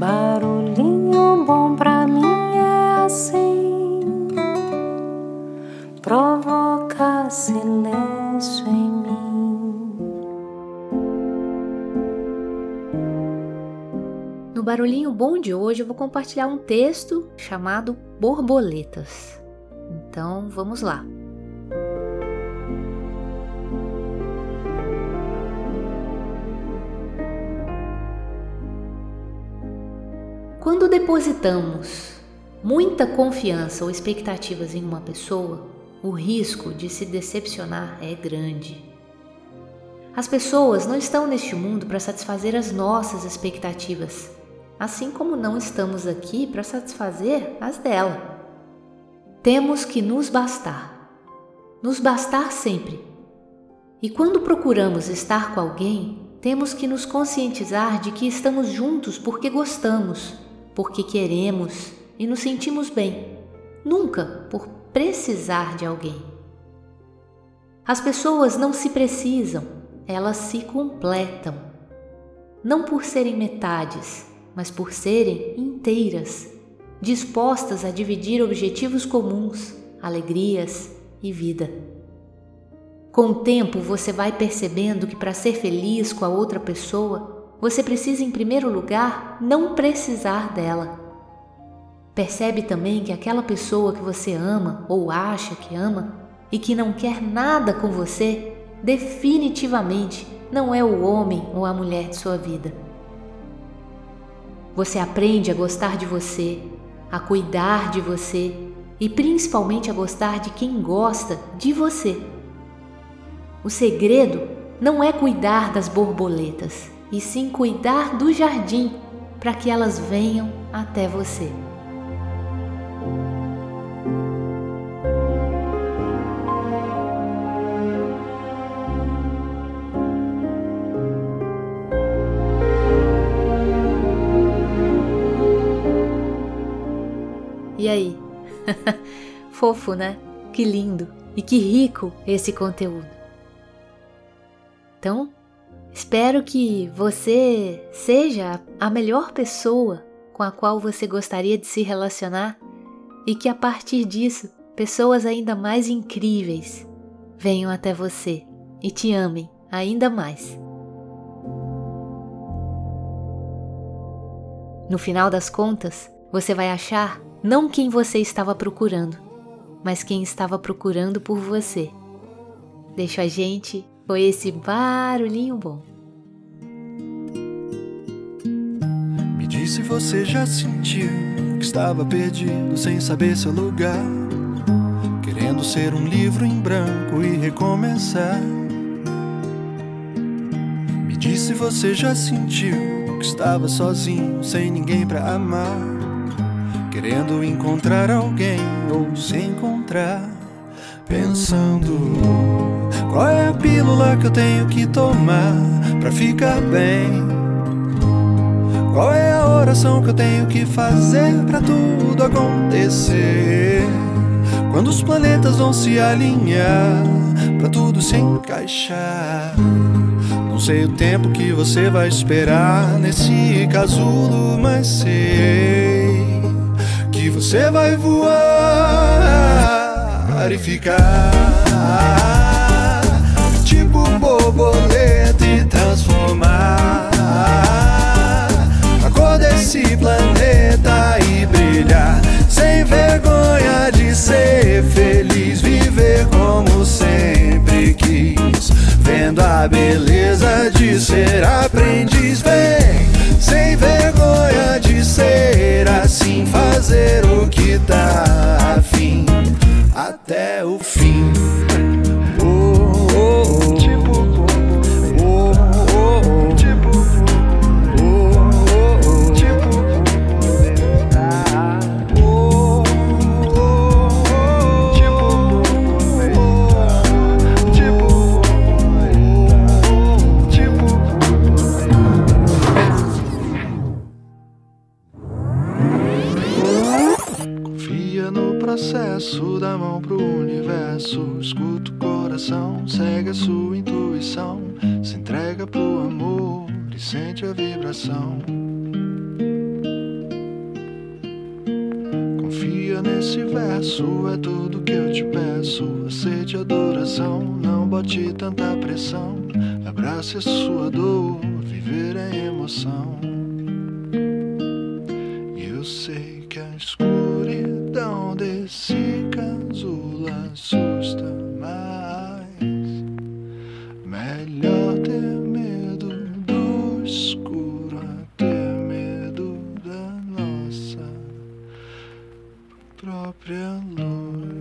Barulhinho bom pra mim é assim, provoca silêncio em mim. No barulhinho bom de hoje eu vou compartilhar um texto chamado Borboletas. Então vamos lá. Quando depositamos muita confiança ou expectativas em uma pessoa, o risco de se decepcionar é grande. As pessoas não estão neste mundo para satisfazer as nossas expectativas, assim como não estamos aqui para satisfazer as dela. Temos que nos bastar, nos bastar sempre. E quando procuramos estar com alguém, temos que nos conscientizar de que estamos juntos porque gostamos porque queremos e nos sentimos bem, nunca por precisar de alguém. As pessoas não se precisam, elas se completam. Não por serem metades, mas por serem inteiras, dispostas a dividir objetivos comuns, alegrias e vida. Com o tempo, você vai percebendo que para ser feliz com a outra pessoa, você precisa, em primeiro lugar, não precisar dela. Percebe também que aquela pessoa que você ama ou acha que ama e que não quer nada com você, definitivamente não é o homem ou a mulher de sua vida. Você aprende a gostar de você, a cuidar de você e principalmente a gostar de quem gosta de você. O segredo não é cuidar das borboletas, e sim cuidar do jardim para que elas venham até você. E aí? Fofo, né? Que lindo e que rico esse conteúdo. Então, Espero que você seja a melhor pessoa com a qual você gostaria de se relacionar e que a partir disso pessoas ainda mais incríveis venham até você e te amem ainda mais. No final das contas, você vai achar não quem você estava procurando, mas quem estava procurando por você. Deixa a gente foi esse barulhinho bom. Me diz se você já sentiu que estava perdido sem saber seu lugar, querendo ser um livro em branco e recomeçar. Me diz se você já sentiu que estava sozinho, sem ninguém para amar, querendo encontrar alguém ou se encontrar, pensando qual é a pílula que eu tenho que tomar pra ficar bem? Qual é a oração que eu tenho que fazer pra tudo acontecer? Quando os planetas vão se alinhar pra tudo se encaixar. Não sei o tempo que você vai esperar nesse casulo, mas sei que você vai voar e ficar borboleta e transformar a cor desse planeta e brilhar sem vergonha de ser feliz, viver como sempre quis, vendo a beleza de ser aprendiz. Vem sem vergonha de ser assim, fazer o que dá acesso da mão pro universo. Escuta o coração, segue a sua intuição. Se entrega pro amor e sente a vibração. Confia nesse verso, é tudo que eu te peço. Aceite adoração, não bote tanta pressão. Abrace a sua dor, viver é emoção. Lord.